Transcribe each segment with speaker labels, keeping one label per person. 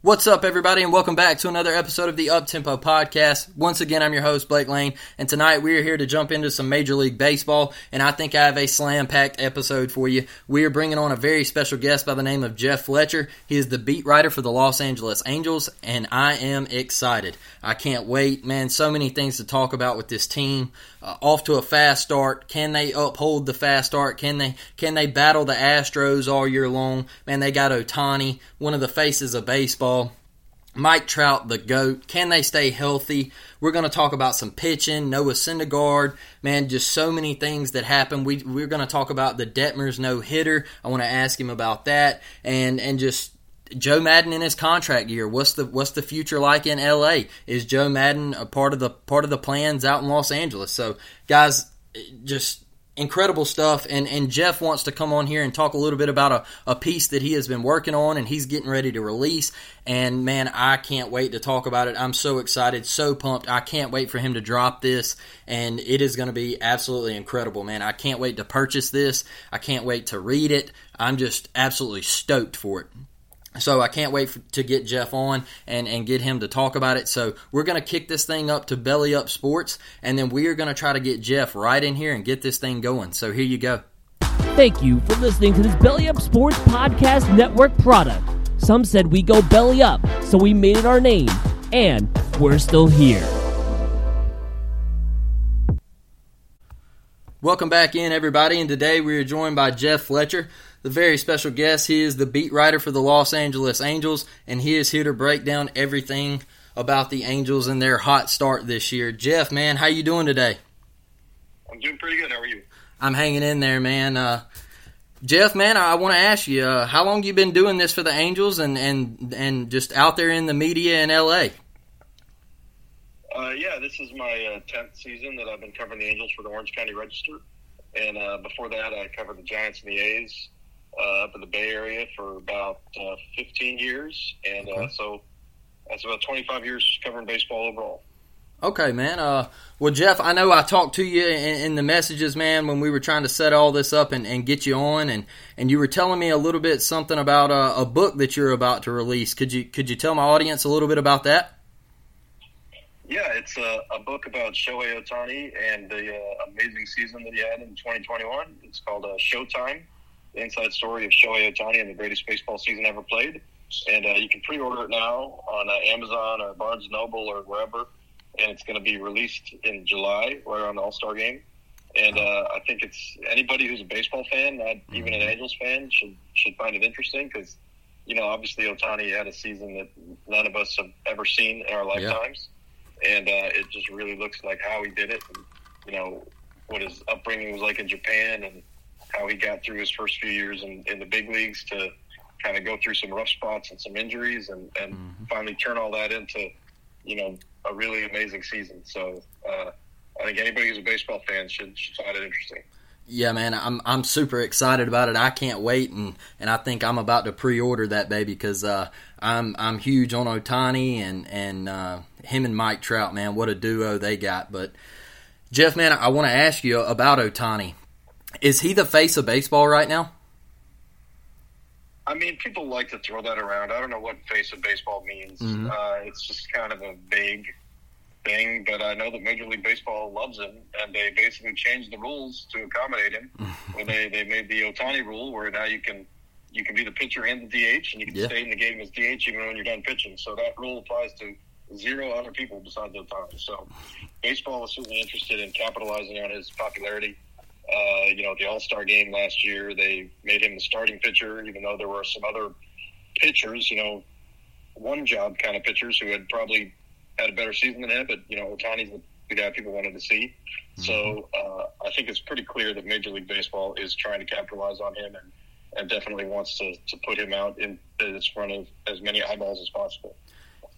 Speaker 1: What's up, everybody, and welcome back to another episode of the Uptempo Podcast. Once again, I'm your host, Blake Lane, and tonight we are here to jump into some Major League Baseball, and I think I have a slam-packed episode for you. We are bringing on a very special guest by the name of Jeff Fletcher. He is the beat writer for the Los Angeles Angels, and I am excited. I can't wait, man. So many things to talk about with this team. Uh, off to a fast start. Can they uphold the fast start? Can they can they battle the Astros all year long? Man, they got Ohtani, one of the faces of baseball. Mike Trout, the GOAT. Can they stay healthy? We're going to talk about some pitching, Noah Syndergaard. Man, just so many things that happen. We, we're going to talk about the Detmers no hitter. I want to ask him about that. And, and just Joe Maddon in his contract year. What's the what's the future like in LA? Is Joe Maddon a part of the part of the plans out in Los Angeles? So, guys, just incredible stuff. And and Jeff wants to come on here and talk a little bit about a, a piece that he has been working on and he's getting ready to release. And man, I can't wait to talk about it. I'm so excited, so pumped. I can't wait for him to drop this, and it is going to be absolutely incredible, man. I can't wait to purchase this. I can't wait to read it. I'm just absolutely stoked for it. So I can't wait for, to get Jeff on and, and get him to talk about it. So we're going to kick this thing up to Belly Up Sports, and then we are going to try to get Jeff right in here and get this thing going. So here you go.
Speaker 2: Thank you for listening to this Belly Up Sports Podcast Network product. Some said we go belly up, so we made it our name, and we're still here.
Speaker 1: Welcome back in, everybody, and today we are joined by Jeff Fletcher the very special guest. He is the beat writer for the Los Angeles Angels, and he is here to break down everything about the Angels and their hot start this year. Jeff, man, how you doing today?
Speaker 3: I'm doing pretty good. How are you?
Speaker 1: I'm hanging in there, man. Uh, Jeff, man, I want to ask you, uh, how long you been doing this for the Angels and, and and just out there in the media in LA?
Speaker 3: Uh, yeah, this is my uh, tenth season that I've been covering the Angels for the Orange County Register, and uh, before that, I covered the Giants and the A's uh, up in the Bay Area for about uh, 15 years, and uh, so that's about 25 years covering baseball overall.
Speaker 1: Okay, man. Uh, well, Jeff, I know I talked to you in, in, the messages, man, when we were trying to set all this up and, and get you on, and, and you were telling me a little bit something about a, a, book that you're about to release. Could you could you tell my audience a little bit about that?
Speaker 3: Yeah, it's a, a book about Shohei Ohtani and the uh, amazing season that he had in 2021. It's called uh, Showtime the inside story of Shohei Ohtani and the greatest baseball season ever played. And uh, you can pre-order it now on uh, Amazon or Barnes Noble or wherever, and it's going to be released in July, right around the All Star game. And uh, I think it's anybody who's a baseball fan, not even an Angels fan, should should find it interesting because you know obviously Ohtani had a season that none of us have ever seen in our lifetimes, yeah. and uh, it just really looks like how he did it, and you know what his upbringing was like in Japan, and how he got through his first few years in, in the big leagues to kind of go through some rough spots and some injuries and, and mm-hmm. finally turn all that into, you know, a really amazing season. So uh, I think anybody who's a baseball fan should, should find it interesting.
Speaker 1: Yeah, man, I'm I'm super excited about it. I can't wait, and, and I think I'm about to pre-order that baby because uh, I'm I'm huge on Ohtani and and uh, him and Mike Trout, man, what a duo they got. But Jeff, man, I want to ask you about Ohtani. Is he the face of baseball right now?
Speaker 3: I mean, people like to throw that around. I don't know what face of baseball means. Mm-hmm. Uh, it's just kind of a vague thing, but I know that Major League Baseball loves him, and they basically changed the rules to accommodate him. when they they made the Ohtani rule, where now you can you can be the pitcher and the DH, and you can yeah. stay in the game as DH even when you're done pitching. So that rule applies to zero other people besides Ohtani. So baseball is certainly interested in capitalizing on his popularity. Uh, you know, the All Star game last year, they made him the starting pitcher, even though there were some other pitchers, you know, one job kind of pitchers who had probably had a better season than him. But you know, Ohtani's the, the guy people wanted to see. Mm-hmm. So uh, I think it's pretty clear that Major League Baseball is trying to capitalize on him and, and definitely wants to, to put him out in, in front of as many eyeballs as possible.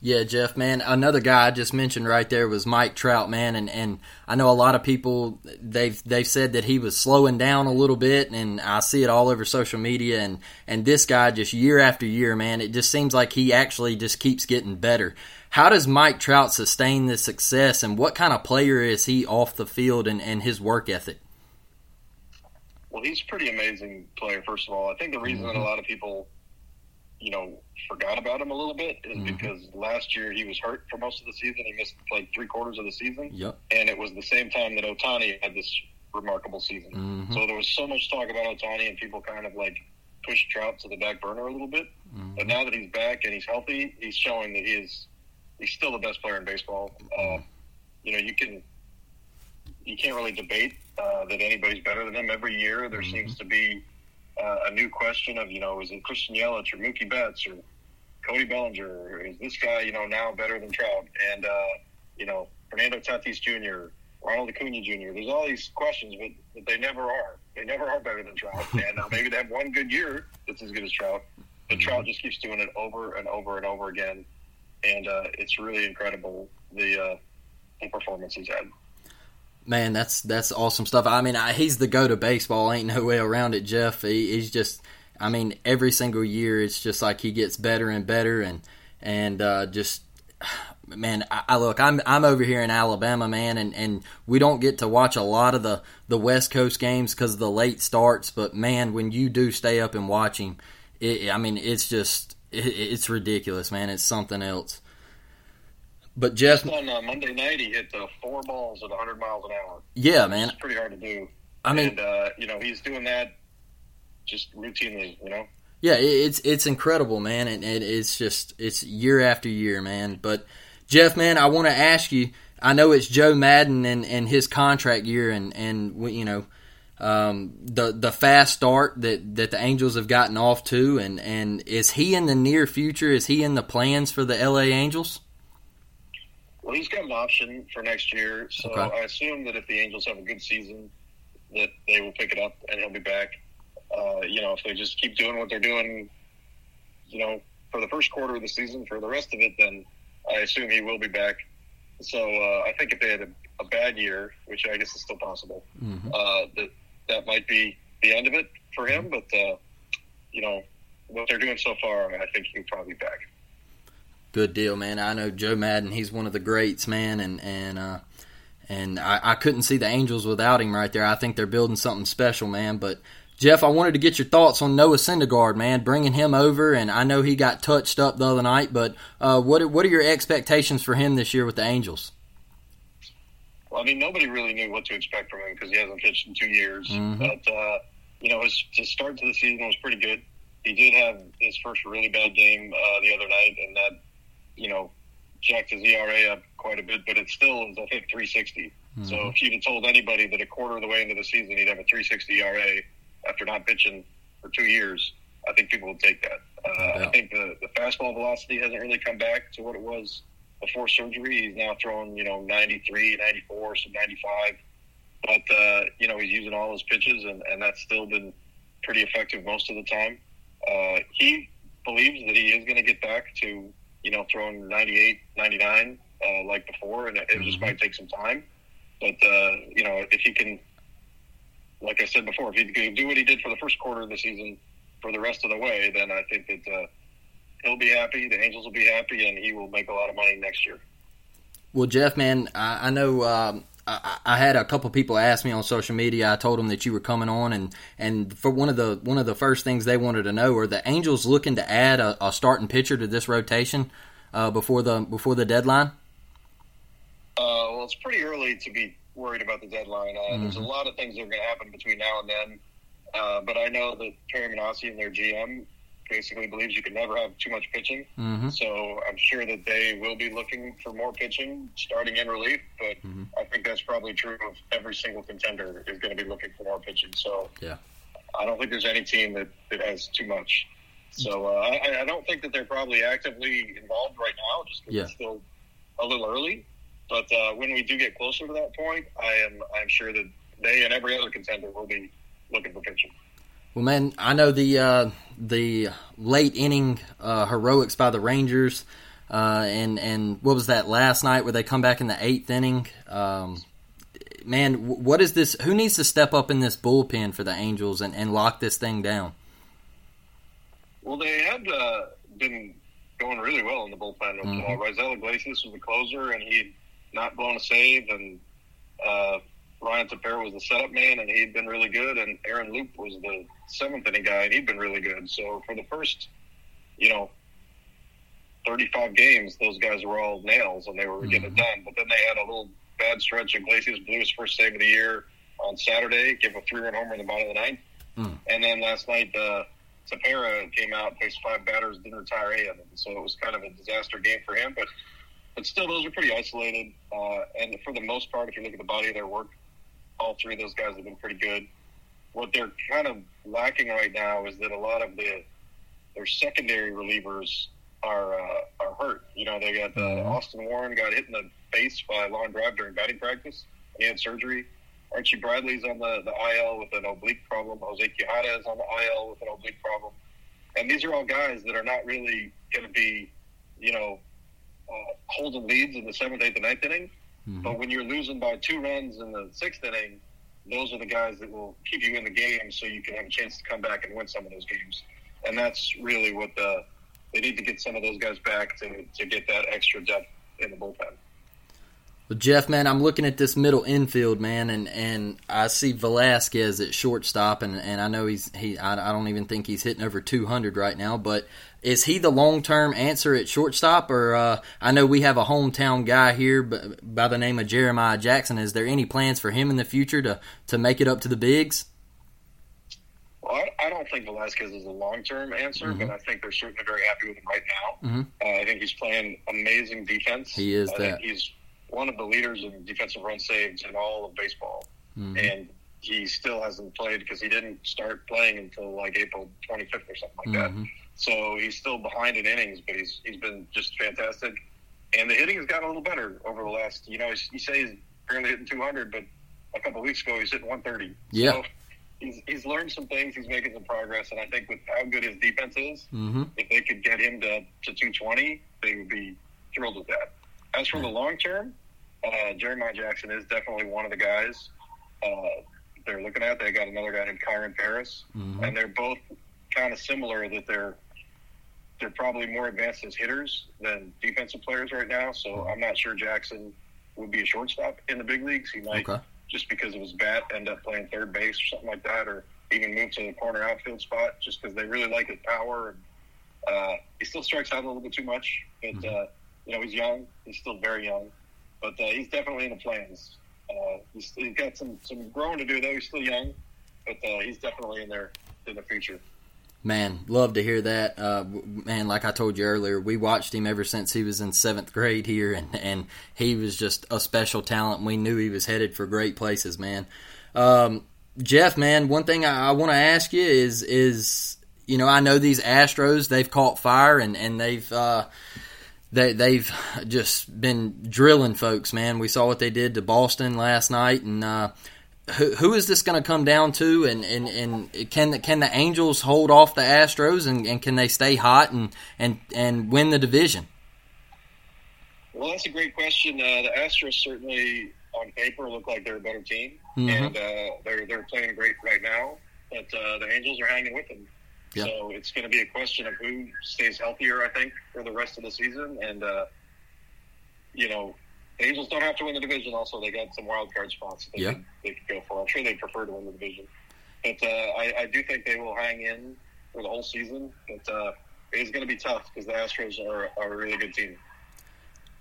Speaker 1: Yeah, Jeff, man. Another guy I just mentioned right there was Mike Trout, man, and, and I know a lot of people they've they've said that he was slowing down a little bit, and I see it all over social media, and and this guy just year after year, man, it just seems like he actually just keeps getting better. How does Mike Trout sustain this success, and what kind of player is he off the field and, and his work ethic?
Speaker 3: Well, he's a pretty amazing player. First of all, I think the reason mm-hmm. that a lot of people you know, forgot about him a little bit is mm-hmm. because last year he was hurt for most of the season. He missed like three quarters of the season.
Speaker 1: Yep.
Speaker 3: And it was the same time that Ohtani had this remarkable season. Mm-hmm. So there was so much talk about Ohtani and people kind of like pushed Trout to the back burner a little bit. Mm-hmm. But now that he's back and he's healthy, he's showing that he is he's still the best player in baseball. Uh, you know, you can you can't really debate uh, that anybody's better than him. Every year there mm-hmm. seems to be uh, a new question of, you know, is it Christian Yelich or Mookie Betts or Cody Bellinger? Or is this guy, you know, now better than Trout? And, uh, you know, Fernando Tatis Jr., Ronald Acuna Jr. There's all these questions, but, but they never are. They never are better than Trout. And uh, maybe they have one good year that's as good as Trout. But mm-hmm. Trout just keeps doing it over and over and over again. And uh, it's really incredible the, uh, the performance he's had.
Speaker 1: Man, that's that's awesome stuff. I mean, I, he's the go to baseball. Ain't no way around it, Jeff. He, he's just, I mean, every single year it's just like he gets better and better, and and uh, just, man, I, I, look, I'm I'm over here in Alabama, man, and, and we don't get to watch a lot of the the West Coast games because of the late starts. But man, when you do stay up and watch him, it, I mean, it's just it, it's ridiculous, man. It's something else. But Jeff
Speaker 3: on uh, Monday night, he hit the four balls at 100 miles an hour.
Speaker 1: Yeah, man,
Speaker 3: it's pretty hard to do.
Speaker 1: I mean,
Speaker 3: and, uh, you know, he's doing that just routinely. You know.
Speaker 1: Yeah, it's it's incredible, man, and it's just it's year after year, man. But Jeff, man, I want to ask you. I know it's Joe Maddon and, and his contract year, and and you know um, the the fast start that, that the Angels have gotten off to, and, and is he in the near future? Is he in the plans for the LA Angels?
Speaker 3: Well, he's got an option for next year, so okay. I assume that if the Angels have a good season, that they will pick it up and he'll be back. Uh, you know, if they just keep doing what they're doing, you know, for the first quarter of the season, for the rest of it, then I assume he will be back. So uh, I think if they had a, a, bad year, which I guess is still possible, mm-hmm. uh, that that might be the end of it for him. But uh, you know, what they're doing so far, I think he'll probably be back.
Speaker 1: Good deal, man. I know Joe Maddon. He's one of the greats, man, and and uh, and I, I couldn't see the Angels without him right there. I think they're building something special, man. But Jeff, I wanted to get your thoughts on Noah Syndergaard, man, bringing him over, and I know he got touched up the other night, but uh, what what are your expectations for him this year with the Angels?
Speaker 3: Well, I mean, nobody really knew what to expect from him because he hasn't pitched in two years. Mm-hmm. But uh, you know, his, his start to the season was pretty good. He did have his first really bad game uh, the other night, and that you know, jacked his ERA up quite a bit, but it still is, I think, 360. Mm-hmm. So if you'd have told anybody that a quarter of the way into the season he'd have a 360 ERA after not pitching for two years, I think people would take that. Uh, yeah. I think the, the fastball velocity hasn't really come back to what it was before surgery. He's now throwing, you know, 93, 94, some 95. But, uh, you know, he's using all his pitches, and, and that's still been pretty effective most of the time. Uh, he believes that he is going to get back to you know, throwing 98, 99 uh, like before, and it, mm-hmm. just might take some time. But uh, you know, if he can like I said before, if he could do what he did for the first quarter of the season for the rest of the way, then I think that uh, he'll be happy. The Angels will be happy, and he will make a lot of money next year.
Speaker 1: Well, Jeff, man, I, I know um, I, I, had a couple people ask me on social media. I told them that you were coming on, and, and for one of the one of the first things they wanted to know are the Angels looking to add a, a starting pitcher to this rotation uh, before the before the deadline.
Speaker 3: Uh, well, it's pretty early to be worried about the deadline. Uh, mm-hmm. There's a lot of things that are going to happen between now and then. Uh, but I know that Perry Minasian and their GM basically believes you can never have too much pitching. Mm-hmm. So I'm sure that they will be looking for more pitching starting in relief. But mm-hmm. I think that's probably true of every single contender is going to be looking for more pitching. So
Speaker 1: yeah,
Speaker 3: I don't think there's any team that, that has too much. So uh, I, I, don't think that they're probably actively involved right now, just because yeah. it's still a little early. But uh, when we do get closer to that point, I am I'm sure that they and every other contender will be looking for pitching.
Speaker 1: Well, man, I know the uh, the late inning uh, heroics by the Rangers, uh, and and what was that last night where they come back in the eighth inning? Um, man, what is this? Who needs to step up in this bullpen for the Angels and, and lock this thing down?
Speaker 3: Well, they had uh, been going really well in the bullpen. Mm-hmm. Uh, Raisel Iglesias was the closer, and he not blown a save, and uh, Ryan Tepera was the setup man, and he'd been really good, and Aaron Loup was the seventh inning guy, and he'd been really good. So for the first, you know, 35 games, those guys were all nails, and they were mm-hmm. getting it done. But then they had a little bad stretch. Iglesias blew his first save of the year on Saturday, gave a three-run homer in the bottom of the ninth, mm. and then last night uh, Tepera came out, faced five batters, didn't retire any of them. So it was kind of a disaster game for him, but but still, those are pretty isolated. Uh, and for the most part, if you look at the body of their work, all three of those guys have been pretty good. What they're kind of lacking right now is that a lot of the their secondary relievers are uh, are hurt. You know, they got uh, mm-hmm. Austin Warren got hit in the face by a long drive during batting practice. He had surgery. Archie Bradley's on the, the IL with an oblique problem. Jose Quijada is on the IL with an oblique problem. And these are all guys that are not really going to be, you know, uh, holding leads in the seventh, eighth, and ninth inning. Mm-hmm. But when you're losing by two runs in the sixth inning, those are the guys that will keep you in the game, so you can have a chance to come back and win some of those games. And that's really what the they need to get some of those guys back to to get that extra depth in the bullpen.
Speaker 1: Well, Jeff, man, I'm looking at this middle infield, man, and, and I see Velazquez at shortstop, and, and I know he's he I, I don't even think he's hitting over 200 right now, but is he the long term answer at shortstop, or uh, I know we have a hometown guy here by the name of Jeremiah Jackson. Is there any plans for him in the future to to make it up to the bigs?
Speaker 3: Well, I, I don't think Velazquez is a long term answer, mm-hmm. but I think they're certainly very happy with him right now. Mm-hmm. Uh, I think he's playing amazing defense.
Speaker 1: He is
Speaker 3: I
Speaker 1: that.
Speaker 3: he's one of the leaders in defensive run saves in all of baseball, mm-hmm. and he still hasn't played because he didn't start playing until like April 25th or something like mm-hmm. that. So he's still behind in innings, but he's he's been just fantastic. And the hitting has gotten a little better over the last. You know, you say he's currently hitting 200, but a couple of weeks ago he's hitting 130.
Speaker 1: Yeah. So
Speaker 3: he's, he's learned some things. He's making some progress, and I think with how good his defense is, mm-hmm. if they could get him to, to 220, they would be thrilled with that. As for the long term, uh, Jeremiah Jackson is definitely one of the guys uh, they're looking at. They got another guy named Kyren Paris, mm-hmm. and they're both kind of similar that they're they're probably more advanced as hitters than defensive players right now. So. I'm not sure Jackson would be a shortstop in the big leagues. He might okay. just because of his bat end up playing third base or something like that, or even move to the corner outfield spot just because they really like his power. And uh, he still strikes out a little bit too much, but mm-hmm. You know he's young. He's still very young but uh, he's definitely in the plans. Uh, he's, he's got some some growing to do though. He's still young, but uh, he's definitely in there in the future.
Speaker 1: Man, love to hear that. Uh, man, like I told you earlier, we watched him ever since he was in seventh grade here, and, and he was just a special talent. We knew he was headed for great places, man. Um, Jeff, man, one thing I, I want to ask you is is you know I know these Astros they've caught fire and and they've uh, they they've just been drilling folks, man. We saw what they did to Boston last night, and uh, who, who is this going to come down to? And, and, and can the, can the Angels hold off the Astros, and, and can they stay hot and, and and win the division?
Speaker 3: Well, that's a great question. Uh, the Astros certainly on paper look like they're a better team,
Speaker 1: Mhm.
Speaker 3: and uh, they're they're playing great right now. But uh, the Angels are hanging with them,
Speaker 1: Yeah.
Speaker 3: so it's going to be a question of who stays healthier. I think for the rest of the season, and uh, you know, the Angels don't have to win the division. Also, they got some wild card spots they,
Speaker 1: Yeah.
Speaker 3: could, they could go for. I'm sure they prefer to win the division, but uh, I, I do think they will hang in for the whole season. But uh, it is going to be tough because the Astros are, are a really good team.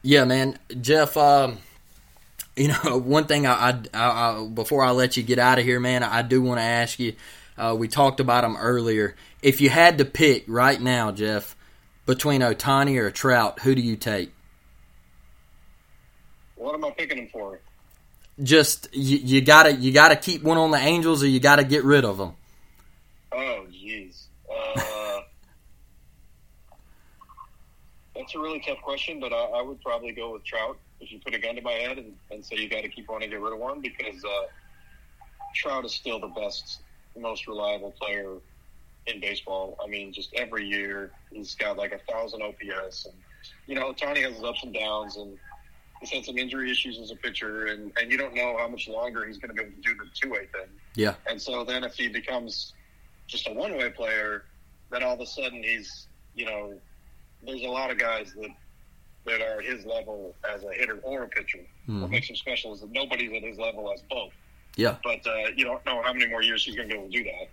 Speaker 1: Yeah, man, Jeff. Um, you know, one thing I, I, I before I let you get out of here, man, I do want to ask you. Uh, we talked about them earlier. If you had to pick right now, Jeff, between Ohtani or Trout, who do you take?
Speaker 3: What am I picking them for?
Speaker 1: Just you, you gotta you gotta keep one on the Angels, or you gotta get rid of them.
Speaker 3: Oh, jeez. Uh, that's a really tough question, but I, I would probably go with Trout if you put a gun to my head and, and say you got to keep one and get rid of one because uh, Trout is still the best, most reliable player in baseball. I mean, just every year he's got like a thousand OPS, and you know, Tony has his ups and downs, and he's had some injury issues as a pitcher, and and you don't know how much longer he's going to be able to do the two way thing.
Speaker 1: Yeah,
Speaker 3: And so then if he becomes just a one way player, then all of a sudden he's, you know, there's a lot of guys that that are at his level as a hitter or a pitcher. What
Speaker 1: Mhm.
Speaker 3: makes him special is that nobody's at his level as both.
Speaker 1: Yeah,
Speaker 3: But uh, you don't know how many more years he's going to be able to do that.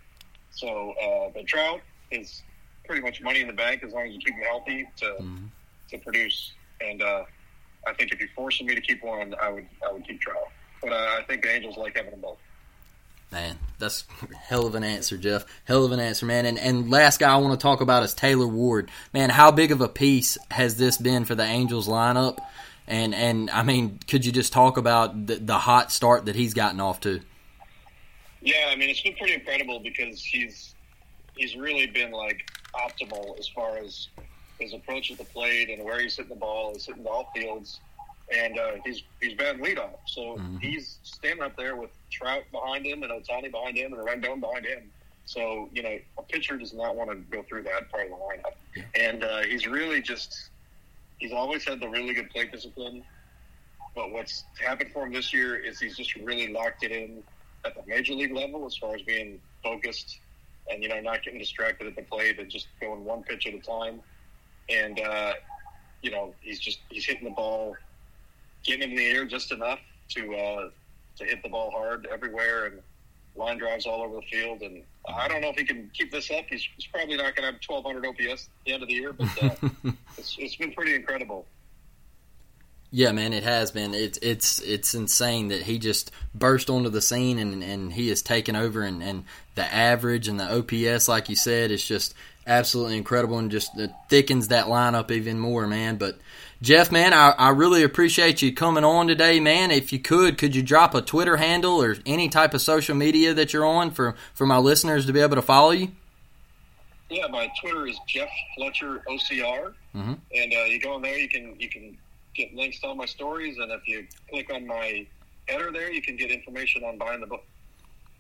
Speaker 3: So, uh, but Trout is pretty much money in the bank as long as you keep him healthy to
Speaker 1: Mhm.
Speaker 3: to produce. And uh, I think if you're forcing me to keep one, I would I would keep Trout. But uh, I think the Angels like having them both.
Speaker 1: Man, that's hell of an answer, Jeff. Hell of an answer, man. And and last guy I want to talk about is Taylor Ward. Man, how big of a piece has this been for the Angels lineup? And and I mean, could you just talk about the, the hot start that he's gotten off to?
Speaker 3: Yeah, I mean it's been pretty incredible because he's he's really been like optimal as far as his approach at the plate and where he's hitting the ball. He's hitting all fields, and uh, he's he's batting leadoff. So he's standing up there with Trout behind him and Ohtani behind him and Rendon behind him. So you know a pitcher does not want to go through that part of the lineup, and uh, he's really just he's always had the really good plate discipline. But what's happened for him this year is he's just really locked it in at the major league level as far as being focused and you know not getting distracted at the plate and just going one pitch at a time. And uh, you know he's just he's hitting the ball, getting in the air just enough to uh, to hit the ball hard everywhere and line drives all over the field. And I don't know if he can keep this up. He's, he's probably not going to have 1,200 OPS at the end of the year, but uh, it's, it's been pretty incredible.
Speaker 1: Yeah, man, it has been. It's it's it's insane that he just burst onto the scene and, and he has taken over and, and the average and the OPS, like you said, is just absolutely incredible and just thickens that lineup even more, man. But Jeff, man, I, I really appreciate you coming on today, man. If you could, could you drop a Twitter handle or any type of social media that you're on for, for my listeners to be able to follow you?
Speaker 3: Yeah, my Twitter is Jeff Fletcher OCR,
Speaker 1: Mm-hmm.
Speaker 3: and uh, you go on there, you can you can get links to all my stories, and if you click on my header there, you can get information on buying the book.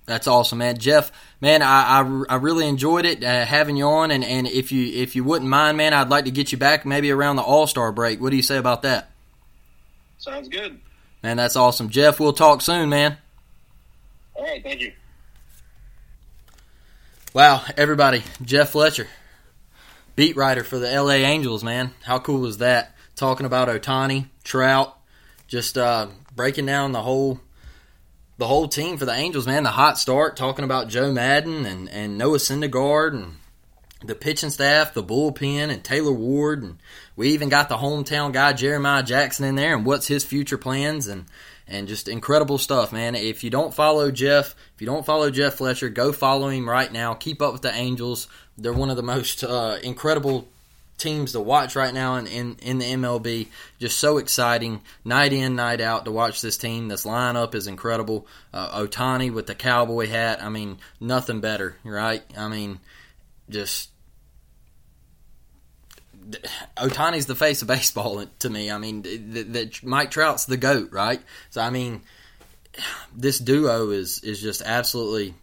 Speaker 1: That's awesome, man. Jeff, man, I, I, I really enjoyed it uh, having you on, and, and if you if you wouldn't mind, man, I'd like to get you back maybe around the All Star break. What do you say about that?
Speaker 3: Sounds good.
Speaker 1: Man, that's awesome. Jeff, we'll talk soon, man.
Speaker 3: All right, thank you.
Speaker 1: Wow, everybody, Jeff Fletcher, beat writer for the LA Angels, man. How cool is that? Talking about Ohtani, Trout, just uh, breaking down the whole the whole team for the Angels, man. The hot start, talking about Joe Maddon and, and Noah Syndergaard and the pitching staff, the bullpen, and Taylor Ward, and we even got the hometown guy Jeremiah Jackson in there, and what's his future plans, and and just incredible stuff, man. If you don't follow Jeff, if you don't follow Jeff Fletcher, go follow him right now. Keep up with the Angels; they're one of the most uh, incredible teams to watch right now in, in, in the MLB. Just so exciting, night in, night out to watch this team. This lineup is incredible. Uh, Ohtani with the cowboy hat. I mean, nothing better, right? I mean, just Ohtani's the face of baseball to me. I mean, that Mike Trout's the goat, right? So I mean, this duo is is just absolutely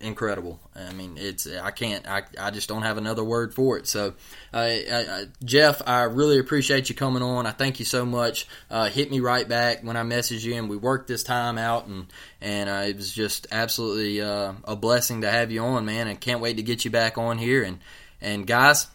Speaker 1: incredible. I mean, it's I can't I, I just don't have another word for it. So, uh, uh, Jeff, I really appreciate you coming on. I thank you so much. Uh, hit me right back when I message you, and we worked this time out, and and uh, it was just absolutely uh, a blessing to have you on, man. And can't wait to get you back on here. And and guys,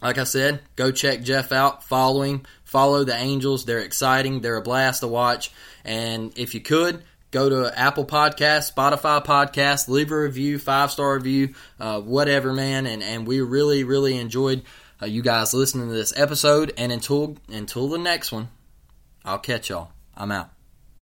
Speaker 1: like I said, go check Jeff out. Follow him. Follow the Angels. They're exciting. They're a blast to watch. And if you could, go to Apple Podcast, Spotify Podcast, leave a review, five star review, uh, whatever, man. And and we really really enjoyed uh, you guys listening to this episode. And until until the next one, I'll catch y'all. I'm out.